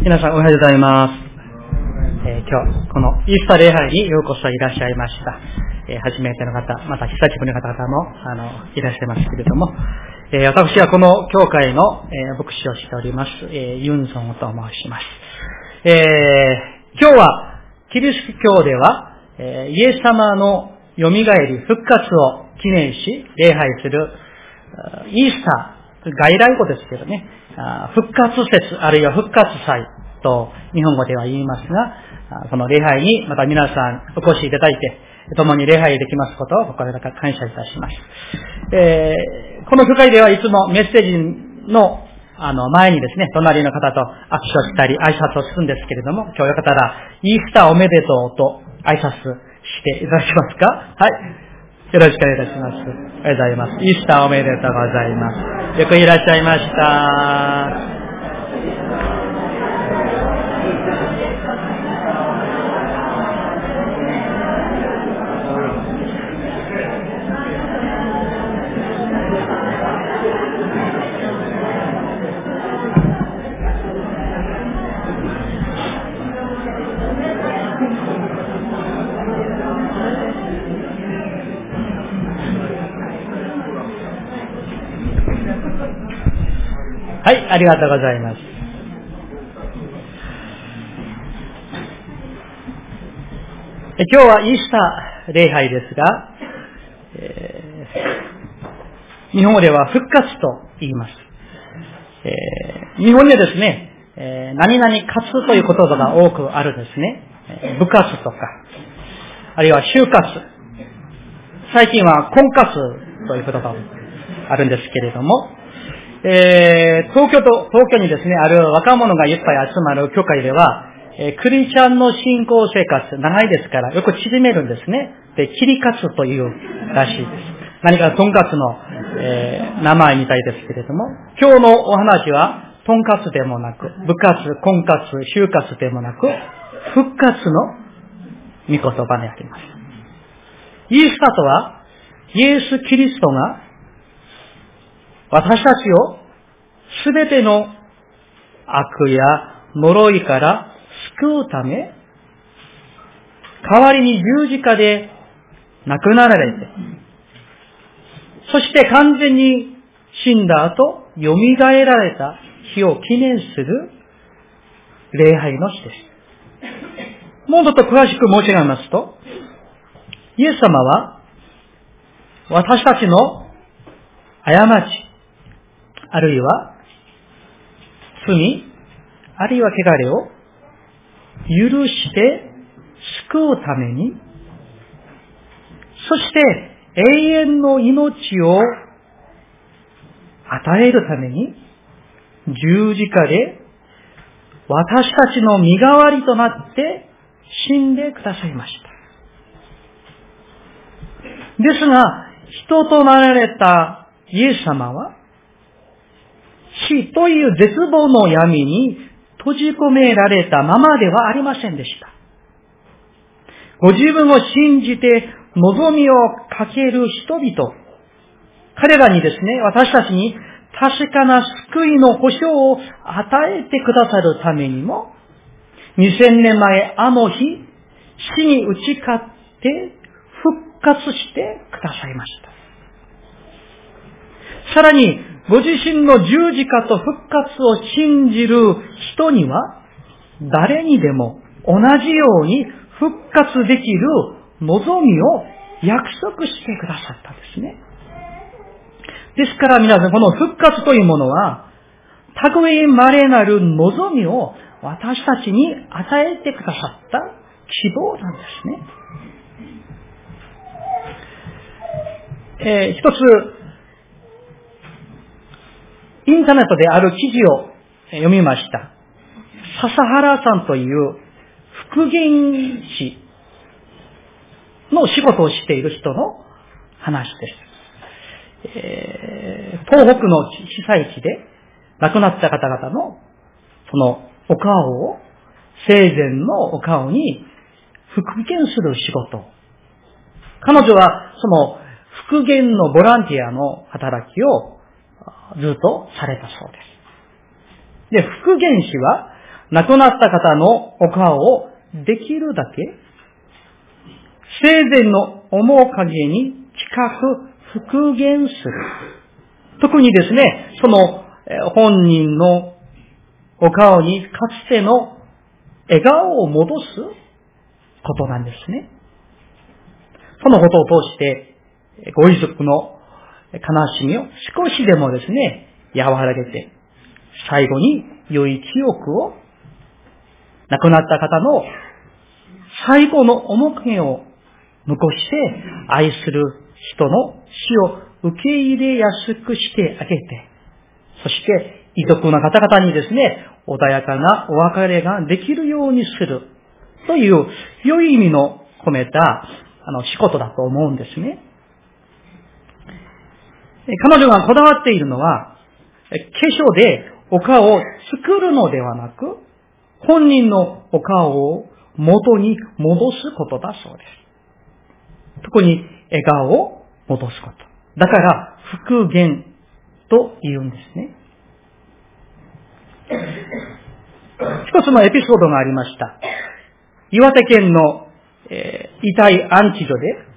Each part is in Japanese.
皆さんおはようございます。えー今日、このイースター礼拝にようこそいらっしゃいました。えー初めての方、また久しぶりの方々も、あの、いらっしゃいますけれども、えー私はこの教会の、えー牧師をしております、えーユンソンと申します。えー今日は、キリスト教では、えーイエス様の蘇り、復活を記念し、礼拝する、あイースター、外来語ですけどね、あ復活節あるいは復活祭と日本語では言いますが、あその礼拝にまた皆さんお越しいただいて、共に礼拝できますことを心から感謝いたします。えーこの教会ではいつもメッセージのあの前にですね、隣の方と握手をしたり挨拶をするんですけれども、今日よかったら、イースターおめでとうと挨拶していただけますか？はい。よろしくお願いいたします。ありがとうございます。イースターおめでとうございます。よくいらっしゃいました。りがとうございます。今日はイースター礼拝ですが、えー日本語では復活と言います。えー日本でですね、えー何々活という言葉が多くあるんですね。部活とか、あるいは就活。最近は婚活という言葉もあるんですけれども、えー東京と、東京にですね、ある若者がいっぱい集まる教会では、えークリスチャンの信仰生活、長いですから、よく縮めるんですね。で、切り活というらしいです。何かとんかつの、えー名前みたいですけれども、今日のお話は、とんかつでもなく、部活、婚活、就活でもなく、復活の御言葉であります。イースターとは、イエス・キリストが私たちをすべての悪や呪いから救うため、代わりに十字架で亡くなられて、そして完全に死んだ後、蘇られた日を記念する礼拝の日です。もうちょっと詳しく申し上げますと、イエス様は私たちの過ち、あるいは罪、あるいは汚れを許して救うために、そして永遠の命を与えるために、十字架で私たちの身代わりとなって死んでくださいました。ですが、人となられたイエス様は、死という絶望の闇に閉じ込められたままではありませんでした。ご自分を信じて望みをかける人々、彼らにですね、私たちに確かな救いの保証を与えてくださるためにも、2000年前あの日、死に打ち勝って復活してくださいました。さらに、ご自身の十字架と復活を信じる人には、誰にでも同じように復活できる望みを約束してくださったんですね。ですから皆さん、この復活というものは、たとえ稀なる望みを私たちに与えてくださった希望なんですね。えー一つ、インターネットである記事を読みました。笹原さんという復元師の仕事をしている人の話です。えー東北の被災地で亡くなった方々のそのお顔を生前のお顔に復元する仕事。彼女はその復元のボランティアの働きをずっとされたそうです。で、復元師は亡くなった方のお顔をできるだけ生前の面影に近く復元する。特にですね、その本人のお顔にかつての笑顔を戻すことなんですね。そのことを通して、ご遺族の悲しみを少しでもですね、和らげて、最後に良い記憶を、亡くなった方の最後の面影を残して愛する人の死を受け入れやすくしてあげて、そして遺族の方々にですね、穏やかなお別れができるようにするという良い意味の込めたあの仕事だと思うんですね。彼女がこだわっているのは、化粧でお顔を作るのではなく、本人のお顔を元に戻すことだそうです。特に笑顔を戻すこと。だから、復元と言うんですね。一つのエピソードがありました。岩手県の、えー、遺体安置所で、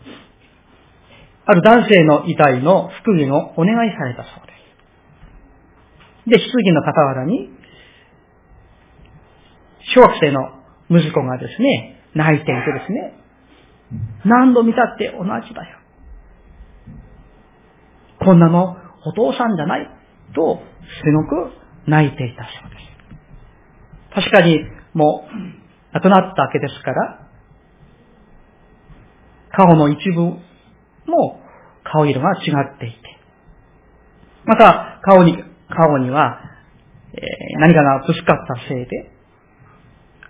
ある男性の遺体の復元をお願いされたそうです。で、質疑の傍らに、小学生の息子がですね、泣いていてですね、何度見たって同じだよ。こんなのお父さんじゃないと、すごく泣いていたそうです。確かに、もう、亡くなったわけですから、顔の一部も顔色が違っていて、また、顔に、顔には、え、何かがぶつかったせいで、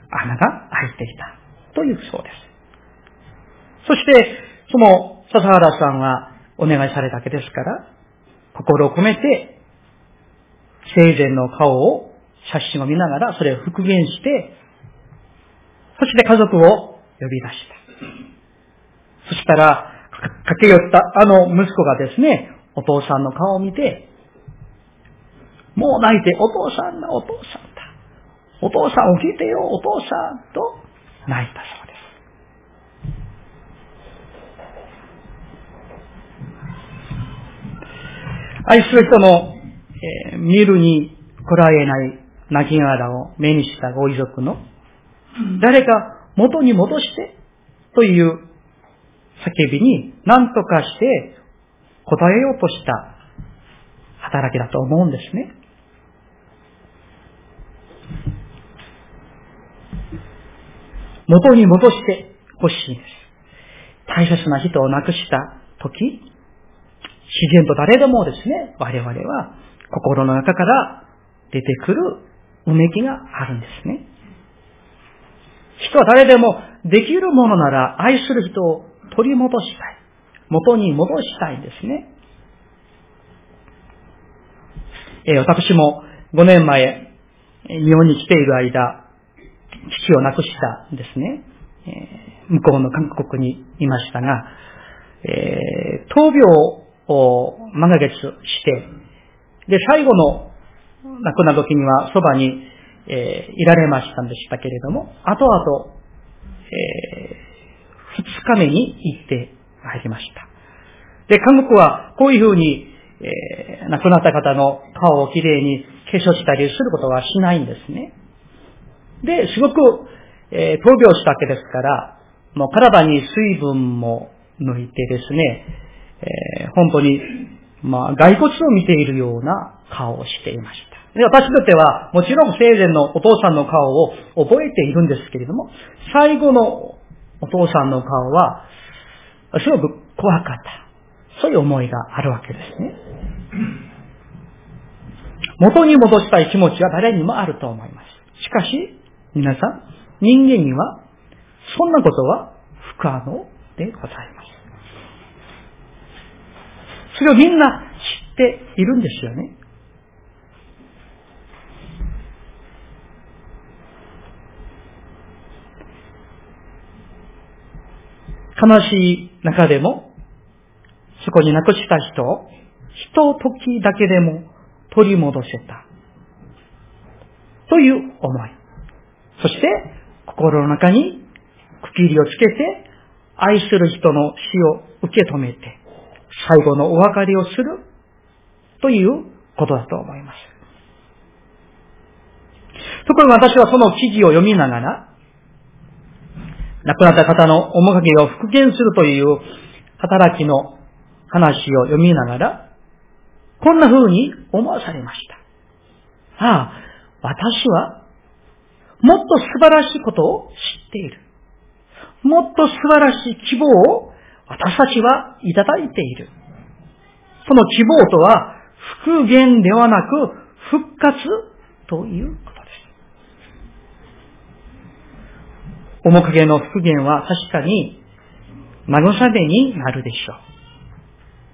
穴が開いていた。というそうです。そして、その笹原さんはお願いされたわけですから、心を込めて生前の顔を写真を見ながらそれを復元して、そして家族を呼び出した。そしたら、駆け寄ったあの息子がですね、お父さんの顔を見て、もう泣いて、お父さんだ、お父さんだ。お父さん起きてよ、お父さんと泣いたそうです。愛する人のえー、見るにこらえない亡骸を目にしたご遺族の、誰か元に戻してという叫びに何とかして答えようとした働きだと思うんですね。元に戻してほしいです。大切な人を亡くした時、自然と誰でもですね、我々は心の中から出てくるうめきがあるんですね。人は誰でもできるものなら愛する人を取り戻したい。元に戻したいんですね。えー、私も5年前、日本に来ている間、父を亡くしたんですね。えー、向こうの韓国にいましたが、えー、闘病を満月して、で、最後の亡くなる時にはそばに、えー、いられましたんでしたけれども、後々、えー、二日目に行ってまいりました。で、韓国はこういうふうに、えー、亡くなった方の顔をきれいに化粧したりすることはしないんですね。で、すごく、えー、闘病したわけですから、もう体に水分も抜いてですね、えー、本当にまあ、骸骨を見ているような顔をしていました。で私とっては、もちろん生前のお父さんの顔を覚えているんですけれども、最後のお父さんの顔は、すごく怖かった。そういう思いがあるわけですね。元に戻したい気持ちは誰にもあると思います。しかし、皆さん、人間には、そんなことは不可能でございます。それをみんな知っているんですよね。悲しい中でも、そこに亡くした人を、ひと時だけでも取り戻せた。という思い。そして、心の中に区切りをつけて、愛する人の死を受け止めて、最後のお別れをするということだと思います。ところが私はその記事を読みながら、亡くなった方の面影を復元するという働きの話を読みながら、こんな風に思わされました。ああ、私はもっと素晴らしいことを知っている。もっと素晴らしい希望を私たちはいただいている。その希望とは復元ではなく復活ということです。面影の復元は確かに慰めになるでしょう。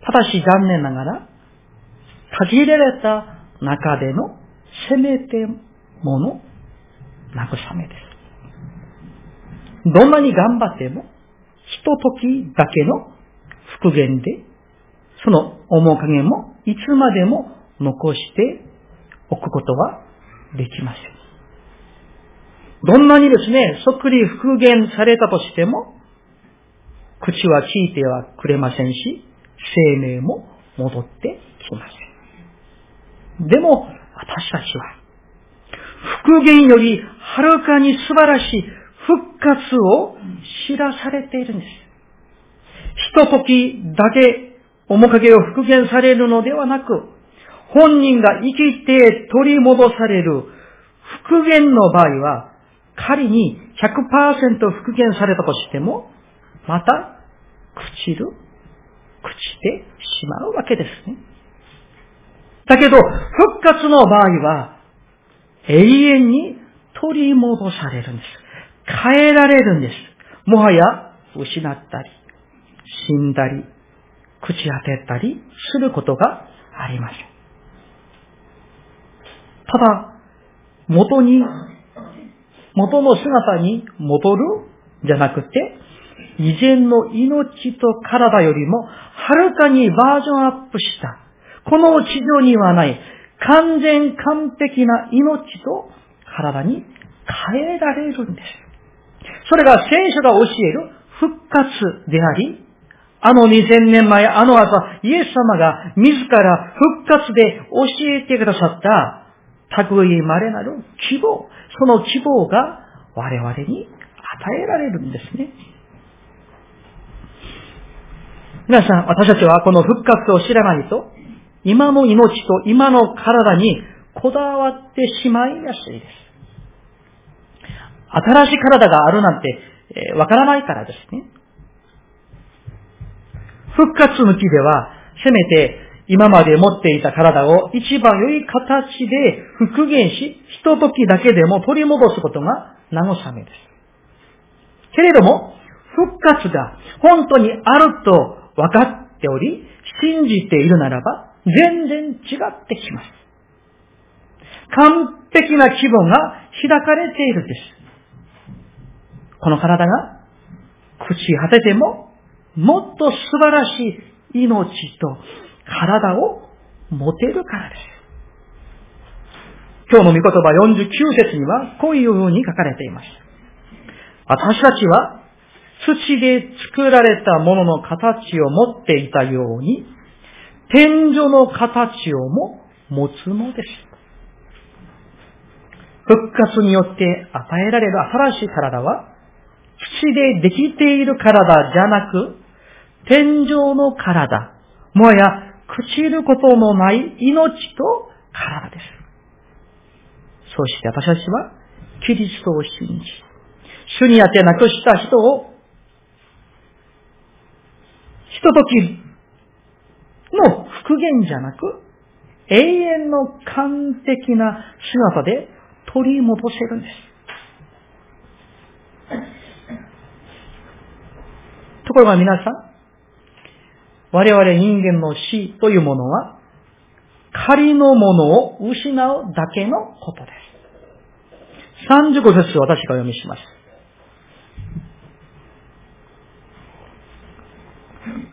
ただし残念ながら、限られた中でのせめてもの慰めです。どんなに頑張っても、ひと時だけの復元で、その面影もいつまでも残しておくことはできません。どんなにですね、そっくり復元されたとしても、口は聞いてはくれませんし、生命も戻ってきません。でも、私たちは、復元よりはるかに素晴らしい復活を知らされているんです。ひと時だけ面影を復元されるのではなく、本人が生きて取り戻される復元の場合は、仮に100%復元されたとしても、また、朽ちる、朽ちてしまうわけですね。だけど、復活の場合は、永遠に取り戻されるんです。変えられるんです。もはや、失ったり、死んだり、朽ち果てたりすることがありません。ただ、元に、元の姿に戻るじゃなくて、以前の命と体よりもはるかにバージョンアップした、この地上にはない完全完璧な命と体に変えられるんです。それが聖書が教える復活であり、あの2000年前、あの朝、イエス様が自ら復活で教えてくださった類稀なる希望、その希望が我々に与えられるんですね。皆さん、私たちはこの復活を知らないと、今の命と今の体にこだわってしまいやすいです。新しい体があるなんてわ、えー、からないからですね。復活向きでは、せめて今まで持っていた体を一番良い形で復元し、ひと時だけでも取り戻すことが慰めです。けれども、復活が本当にあると分かっており、信じているならば、全然違ってきます。完璧な規模が開かれているんです。この体が朽ち果ててももっと素晴らしい命と体を持てるからです。今日の御言葉49節にはこういうふうに書かれています。私たちは土で作られたものの形を持っていたように、天井の形をも持つのです。復活によって与えられる新しい体は、土でできている体じゃなく、天井の体、もや朽ちることのない命と体です。そして私たちは、キリストを信じ、主にあって亡くした人を、ひとときの復元じゃなく、永遠の完璧な姿で取り戻せるんです。ところが皆さん、我々人間の死というものは、仮のものを失うだけのことです。35節を私が読みします。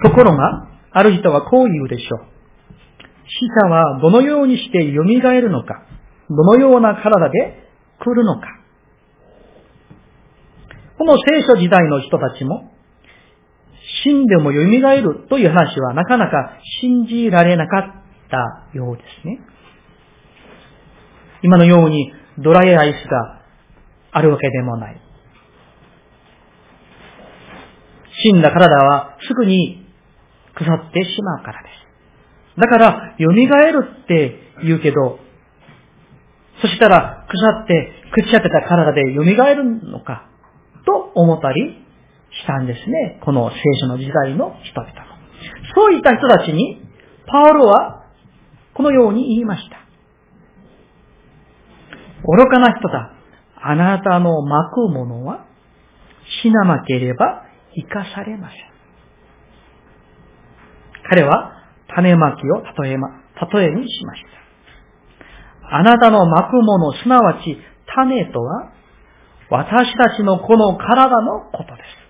ところが、ある人はこう言うでしょう。死者はどのようにして蘇るのか、どのような体で来るのか。この聖書時代の人たちも、死んでも蘇るという話はなかなか信じられなかったようですね。今のようにドライアイスがあるわけでもない。死んだ体はすぐに腐ってしまうからです。だから、蘇るって言うけど、そしたら腐って朽ち果てた体で蘇るのかと思ったりしたんですね。この聖書の時代の人々も。そういった人たちに、パウロはこのように言いました。愚かな人だ。あなたの巻くものは死ななければ生かされません。彼は種まきを例えま、例えにしました。あなたの巻くもの、すなわち種とは私たちのこの体のことです。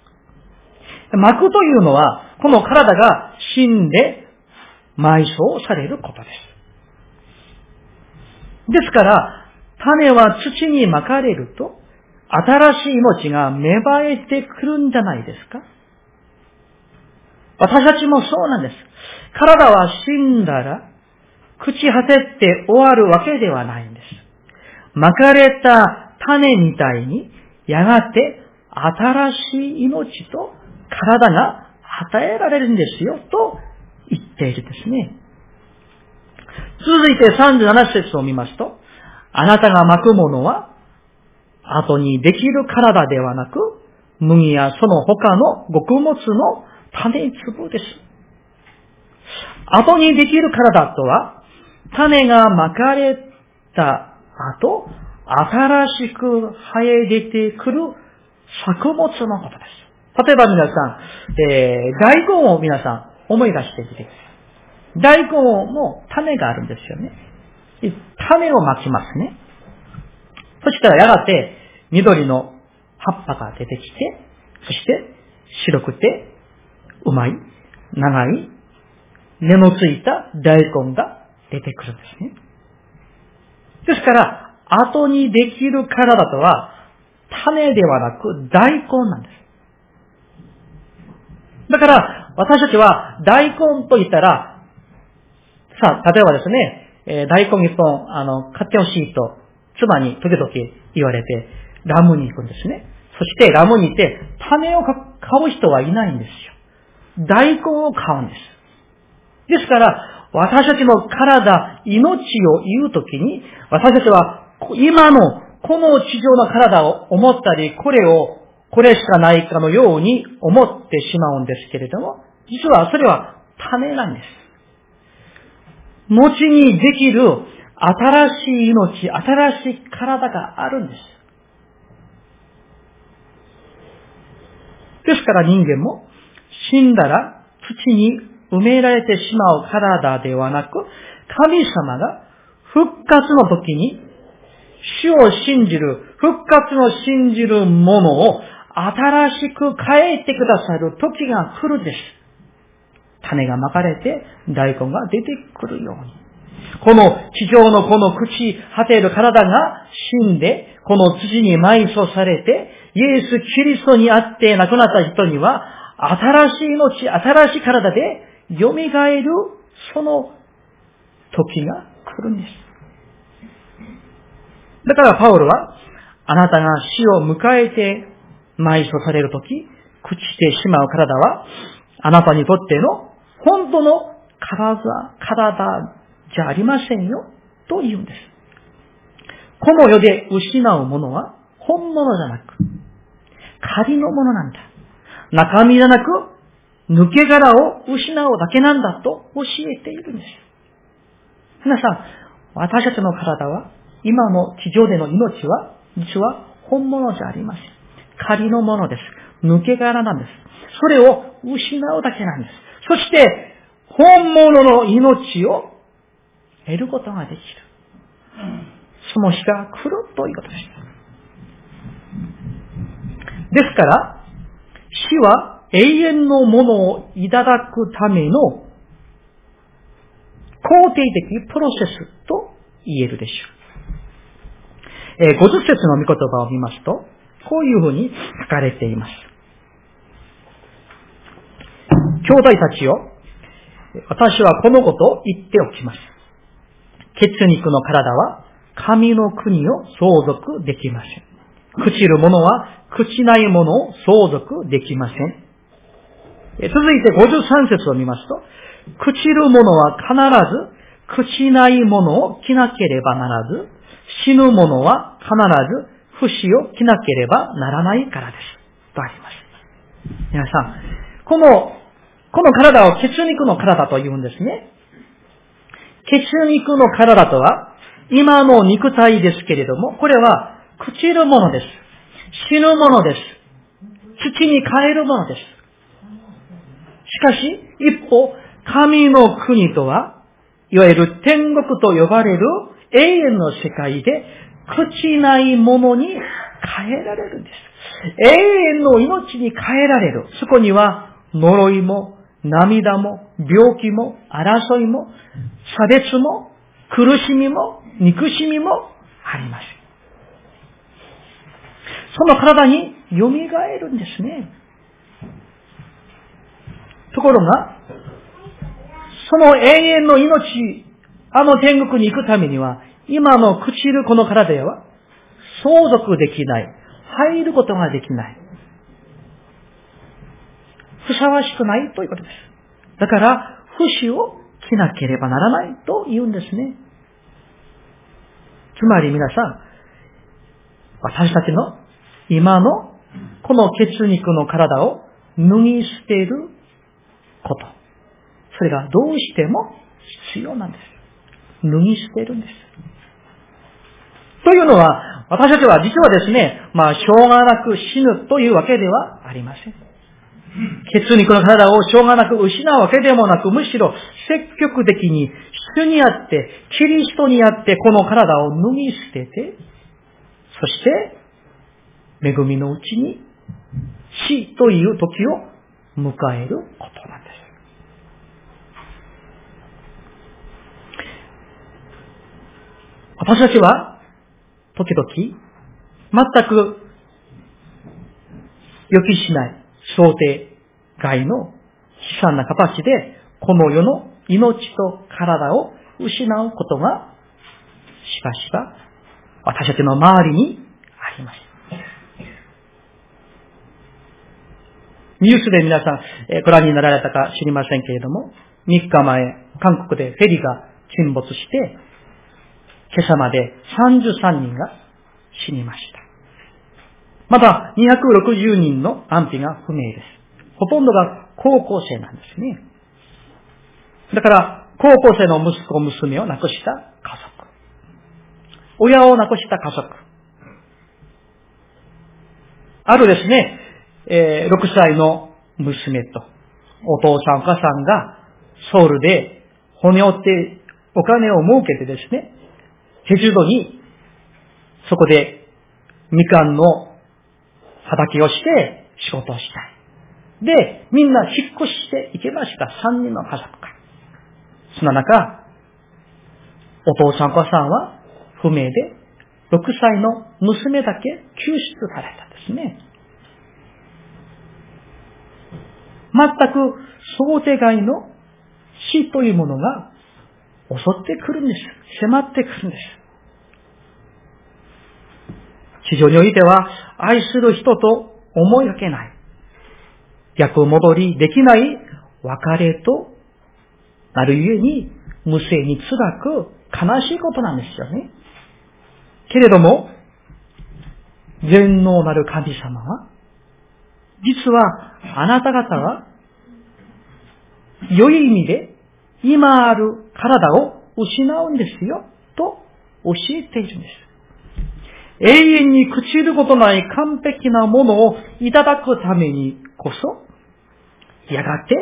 巻くというのは、この体が死んで埋葬されることです。ですから、種は土に巻かれると、新しい命が芽生えてくるんじゃないですか私たちもそうなんです。体は死んだら、朽ち果てて終わるわけではないんです。巻かれた種みたいに、やがて新しい命と体が与えられるんですよ、と言っているんですね。続いて37節を見ますと、あなたが巻くものは、後にできる体ではなく、麦やその他の穀物の種粒です。後にできる体とは、種が巻かれた後、新しく生え出てくる作物のことです。例えば皆さん、えー、大根を皆さん思い出してみてください。大根も種があるんですよね。種をまきますね。そしたらやがて緑の葉っぱが出てきて、そして白くてうまい、長い、根のついた大根が出てくるんですね。ですから、後にできる体とは、種ではなく大根なんです。だから、私たちは大根と言ったら、さあ、例えばですね、えー、大根一本、あの、買ってほしいと、妻に時々言われて、ラムに行くんですね。そしてラムに行って、種を買う人はいないんですよ。大根を買うんです。ですから、私たちの体、命を言うときに、私たちは今のこの地上の体を思ったり、これを、これしかないかのように思ってしまうんですけれども、実はそれは種なんです。後にできる新しい命、新しい体があるんです。ですから人間も死んだら土に埋められてしまう体ではなく、神様が復活の時に死を信じる、復活の信じるものを新しく変えてくださる時が来るんです。種がまかれて大根が出てくるように。この地上のこの朽ち果てる体が死んで、この土に埋葬されて、イエス・キリストにあって亡くなった人には、新しい命、新しい体で蘇る、その時が来るんです。だからパウロは、あなたが死を迎えて埋葬される時、朽ちてしまう体は、あなたにとっての本当の体、体じゃありませんよ、と言うんです。この世で失うものは本物じゃなく、仮のものなんだ。中身じゃなく、抜け殻を失うだけなんだと教えているんです。皆さん、私たちの体は、今の地上での命は、実は本物じゃありません。仮のものです。抜け殻なんです。それを失うだけなんです。そして、本物の命を得ることができる。その日が来るということです。ですから、死は永遠のものをいただくための肯定的プロセスと言えるでしょう。えー、50節の御言葉を見ますと、こういうふうに書かれています。兄弟たちよ、私はこのことを言っておきます。血肉の体は神の国を相続できません。朽ちる者は朽ちない者を相続できません。続いて53節を見ますと、朽ちる者は必ず朽ちない者を着なければならず、死ぬ者は必ず不死を着なければならないからです。とあります。皆さん、この、この体を血肉の体と言うんですね。血肉の体とは、今の肉体ですけれども、これは朽ちるものです。死ぬものです。土に変えるものです。しかし、一方、神の国とは、いわゆる天国と呼ばれる永遠の世界で、朽ちないものに変えられるんです。永遠の命に変えられる。そこには、呪いも、涙も、病気も、争いも、差別も、苦しみも、憎しみもあります。その体に蘇るんですね。ところが、その永遠の命、あの天国に行くためには、今の朽ちるこの体では、相続できない。入ることができない。ふさわしくないということです。だから、不死を着なければならないと言うんですね。つまり皆さん、私たちの今のこの血肉の体を脱ぎ捨てること。それがどうしても必要なんです。脱ぎ捨てるんです。というのは、私たちは実はですね、まあ、しょうがなく死ぬというわけではありません。血肉の体をしょうがなく失うわけでもなく、むしろ積極的に主にあって、キリストにあってこの体を脱ぎ捨てて、そして恵みのうちに死という時を迎えることなんです。私たちは、時々、全く予期しない想定外の悲惨な形で、この世の命と体を失うことが、しばしば私たちの周りにあります。ニュースで皆さん、えご覧になられたか知りませんけれども、3日前、韓国でフェリーが沈没して、今朝まで33人が死にました。また、260人の安否が不明です。ほとんどが高校生なんですね。だから、高校生の息子、娘を亡くした家族。親を亡くした家族。あるですね、えー、6歳の娘と、お父さんお母さんがソウルで骨折ってお金を儲けてですね、ヘジュドにそこでみかんの畑をして仕事をしたい。で、みんな引っ越していけました。3人の家族が。その中、お父さんお母さんは不明で、6歳の娘だけ救出されたんですね。全く想定外の死というものが襲ってくるんです。迫ってくるんです。地上においては愛する人と思いがけない。逆戻りできない別れとなるゆえに無声に辛く悲しいことなんですよね。けれども、全能なる神様は実はあなた方は良い意味で今ある体を失うんですよと教えているんです。永遠に朽ちることない完璧なものをいただくためにこそ、やがて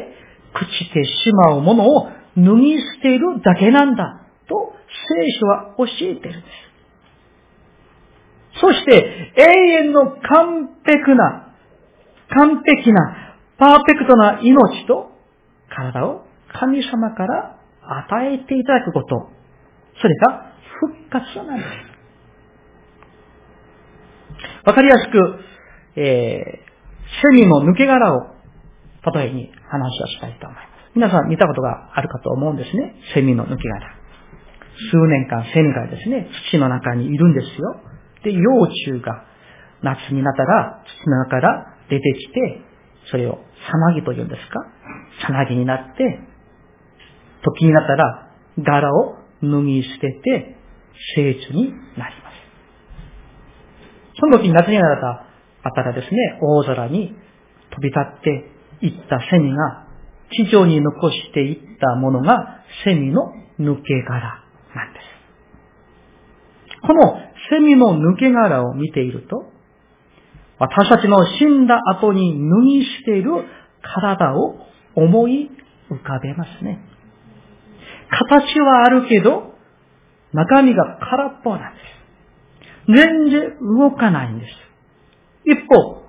朽ちてしまうものを脱ぎ捨てるだけなんだと聖書は教えているんです。そして永遠の完璧な完璧な、パーフェクトな命と体を神様から与えていただくこと。それが復活なんです。わかりやすく、えー、セミの抜け殻を例えに話をしたいと思います。皆さん見たことがあるかと思うんですね。セミの抜け殻。数年間セミがですね、土の中にいるんですよ。で、幼虫が夏になったら土の中から出てきて、それをさなぎと言うんですか？さなぎになって、時になったら柄を脱ぎ捨てて成虫になります。その時に夏になったらですね、大空に飛び立っていったセミが地上に残していったものがセミの抜け殻なんです。このセミの抜け殻を見ていると、私たちの死んだ後に脱ぎ捨てる体を思い浮かべますね。形はあるけど、中身が空っぽなんです。全然動かないんです。一方、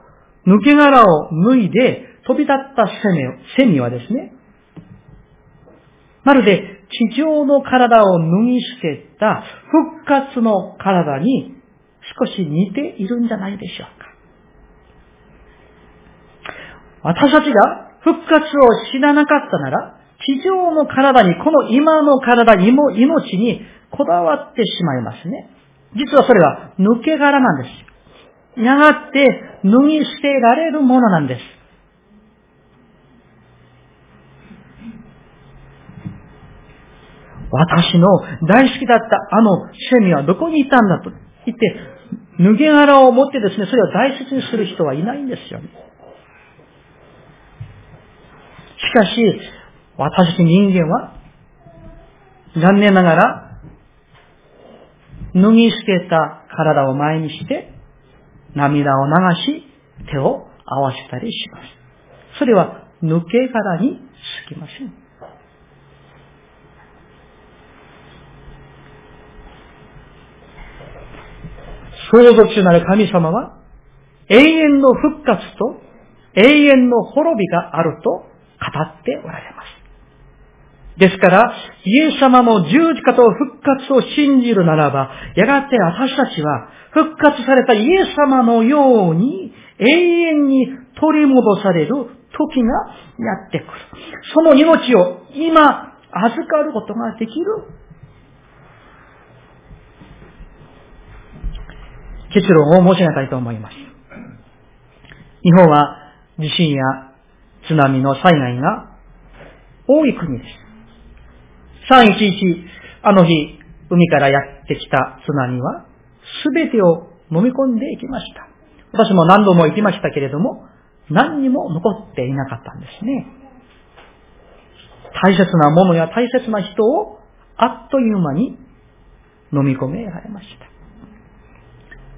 抜け殻を脱いで飛び立ったセミセミはですね、まるで地上の体を脱ぎ捨てた復活の体に少し似ているんじゃないでしょうか。私たちが復活を知らなかったなら、地上の体に、この今の体にも命にこだわってしまいますね。実はそれは抜け殻なんです。やがて脱ぎ捨てられるものなんです。私の大好きだったあのセミはどこにいたんだと言って、脱げ殻を持ってですね、それを大切にする人はいないんですよ。しかし、私たち人間は、残念ながら、脱ぎ捨てた体を前にして、涙を流し、手を合わせたりします。それは抜け殻につきません。相続主なる神様は、永遠の復活と永遠の滅びがあると語っておられます。ですから、イエス様の十字架と復活を信じるならば、やがて私たちは復活されたイエス様のように永遠に取り戻される時がやってくる。その命を今預かることができる結論を申し上げたいと思います。日本は地震や津波の災害が多い国です。311、あの日、海からやってきた津波は、すべてを飲み込んでいきました。私も何度も行きましたけれども、何にも残っていなかったんですね。大切なものや大切な人をあっという間に飲み込められました。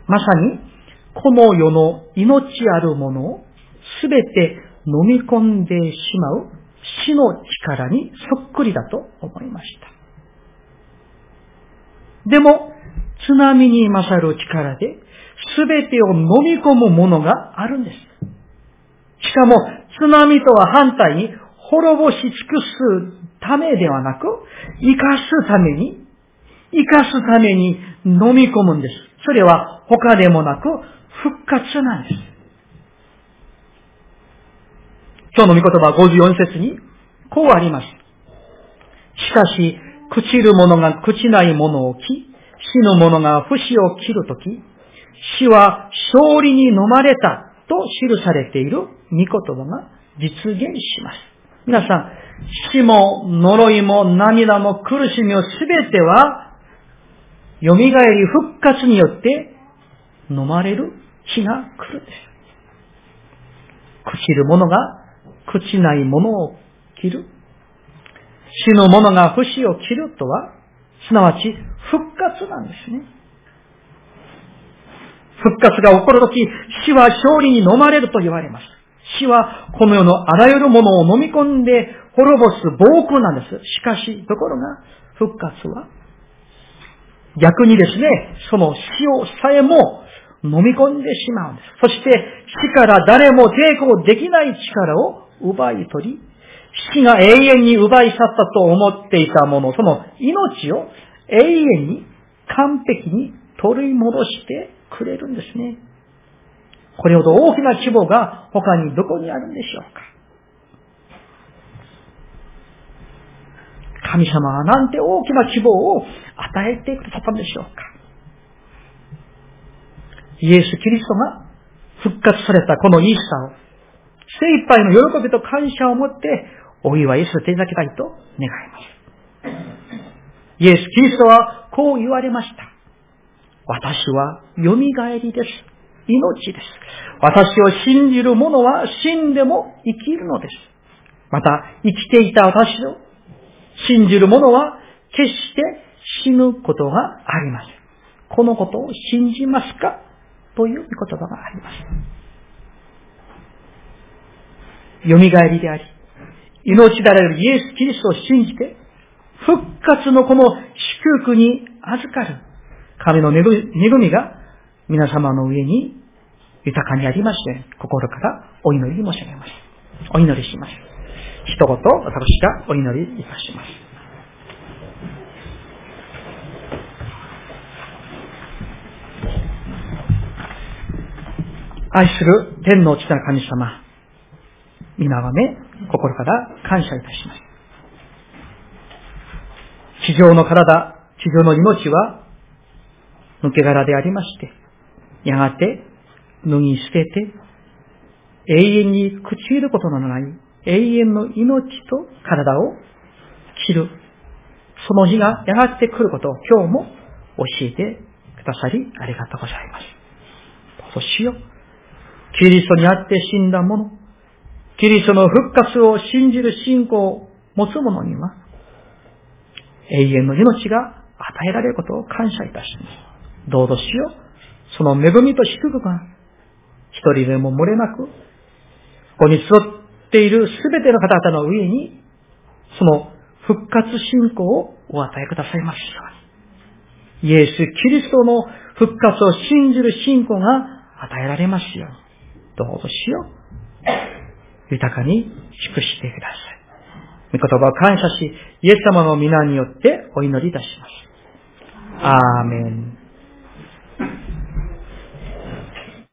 まさに、この世の命あるものをすべて飲み込んでしまう死の力にそっくりだと思いました。でも、津波に勝る力で、すべてを飲み込むものがあるんです。しかも、津波とは反対に、滅ぼし尽くすためではなく、生かすために、生かすために飲み込むんです。それは他でもなく復活なんです。今日の御言葉54節にこうあります。しかし、朽ちる者が朽ちない者を着、死ぬ者が不死を切るとき、死は勝利に飲まれたと記されている御言葉が実現します。皆さん、死も呪いも涙も苦しみもすべては蘇り復活によって飲まれる日が来るんです。朽ちる者が朽ちない者を切る。死ぬ者が不死を切るとは、すなわち復活なんですね。復活が起こるとき、死は勝利に飲まれると言われます。死はこの世のあらゆるものを飲み込んで滅ぼす暴空なんです。しかし、ところが、復活は逆にですね、その死をさえも飲み込んでしまうんです。そして死から誰も抵抗できない力を奪い取り、死が永遠に奪い去ったと思っていたもの、その命を永遠に完璧に取り戻してくれるんですね。これほど大きな規模が他にどこにあるんでしょうか神様はなんて大きな希望を与えてくださったんでしょうかイエス・キリストが復活されたこのイースターを精一杯の喜びと感謝を持ってお祝いさせていただきたいと願います。イエス・キリストはこう言われました。私は蘇りです。命です。私を信じる者は死んでも生きるのです。また、生きていた私を信じる者は決して死ぬことがありません。このことを信じますか？という言葉があります。蘇りであり、命であるイエス・キリストを信じて、復活のこの祝福に預かる神の恵みが皆様の上に豊かにありまして、心からお祈り申し上げます。お祈りします。一言、私がお祈りいたします。愛する天の地なる神様、皆はめ、心から感謝いたします。地上の体、地上の命は、抜け殻でありまして、やがて脱ぎ捨てて、永遠に朽ちることのない永遠の命と体を切る。その日がやがて来ることを今日も教えてくださりありがとうございます。どうぞしよう。キリストにあって死んだ者、キリストの復活を信じる信仰を持つ者には、永遠の命が与えられることを感謝いたします。どうぞしよう。その恵みと祝福が、一人でも漏れなく、ここに集っているすべての方々の上に、その復活信仰をお与えくださいますよう。イエス・キリストの復活を信じる信仰が与えられますように。どうぞしよう。豊かに祝してください。御言葉を感謝し、イエス様の皆によってお祈りいたします。アーメン。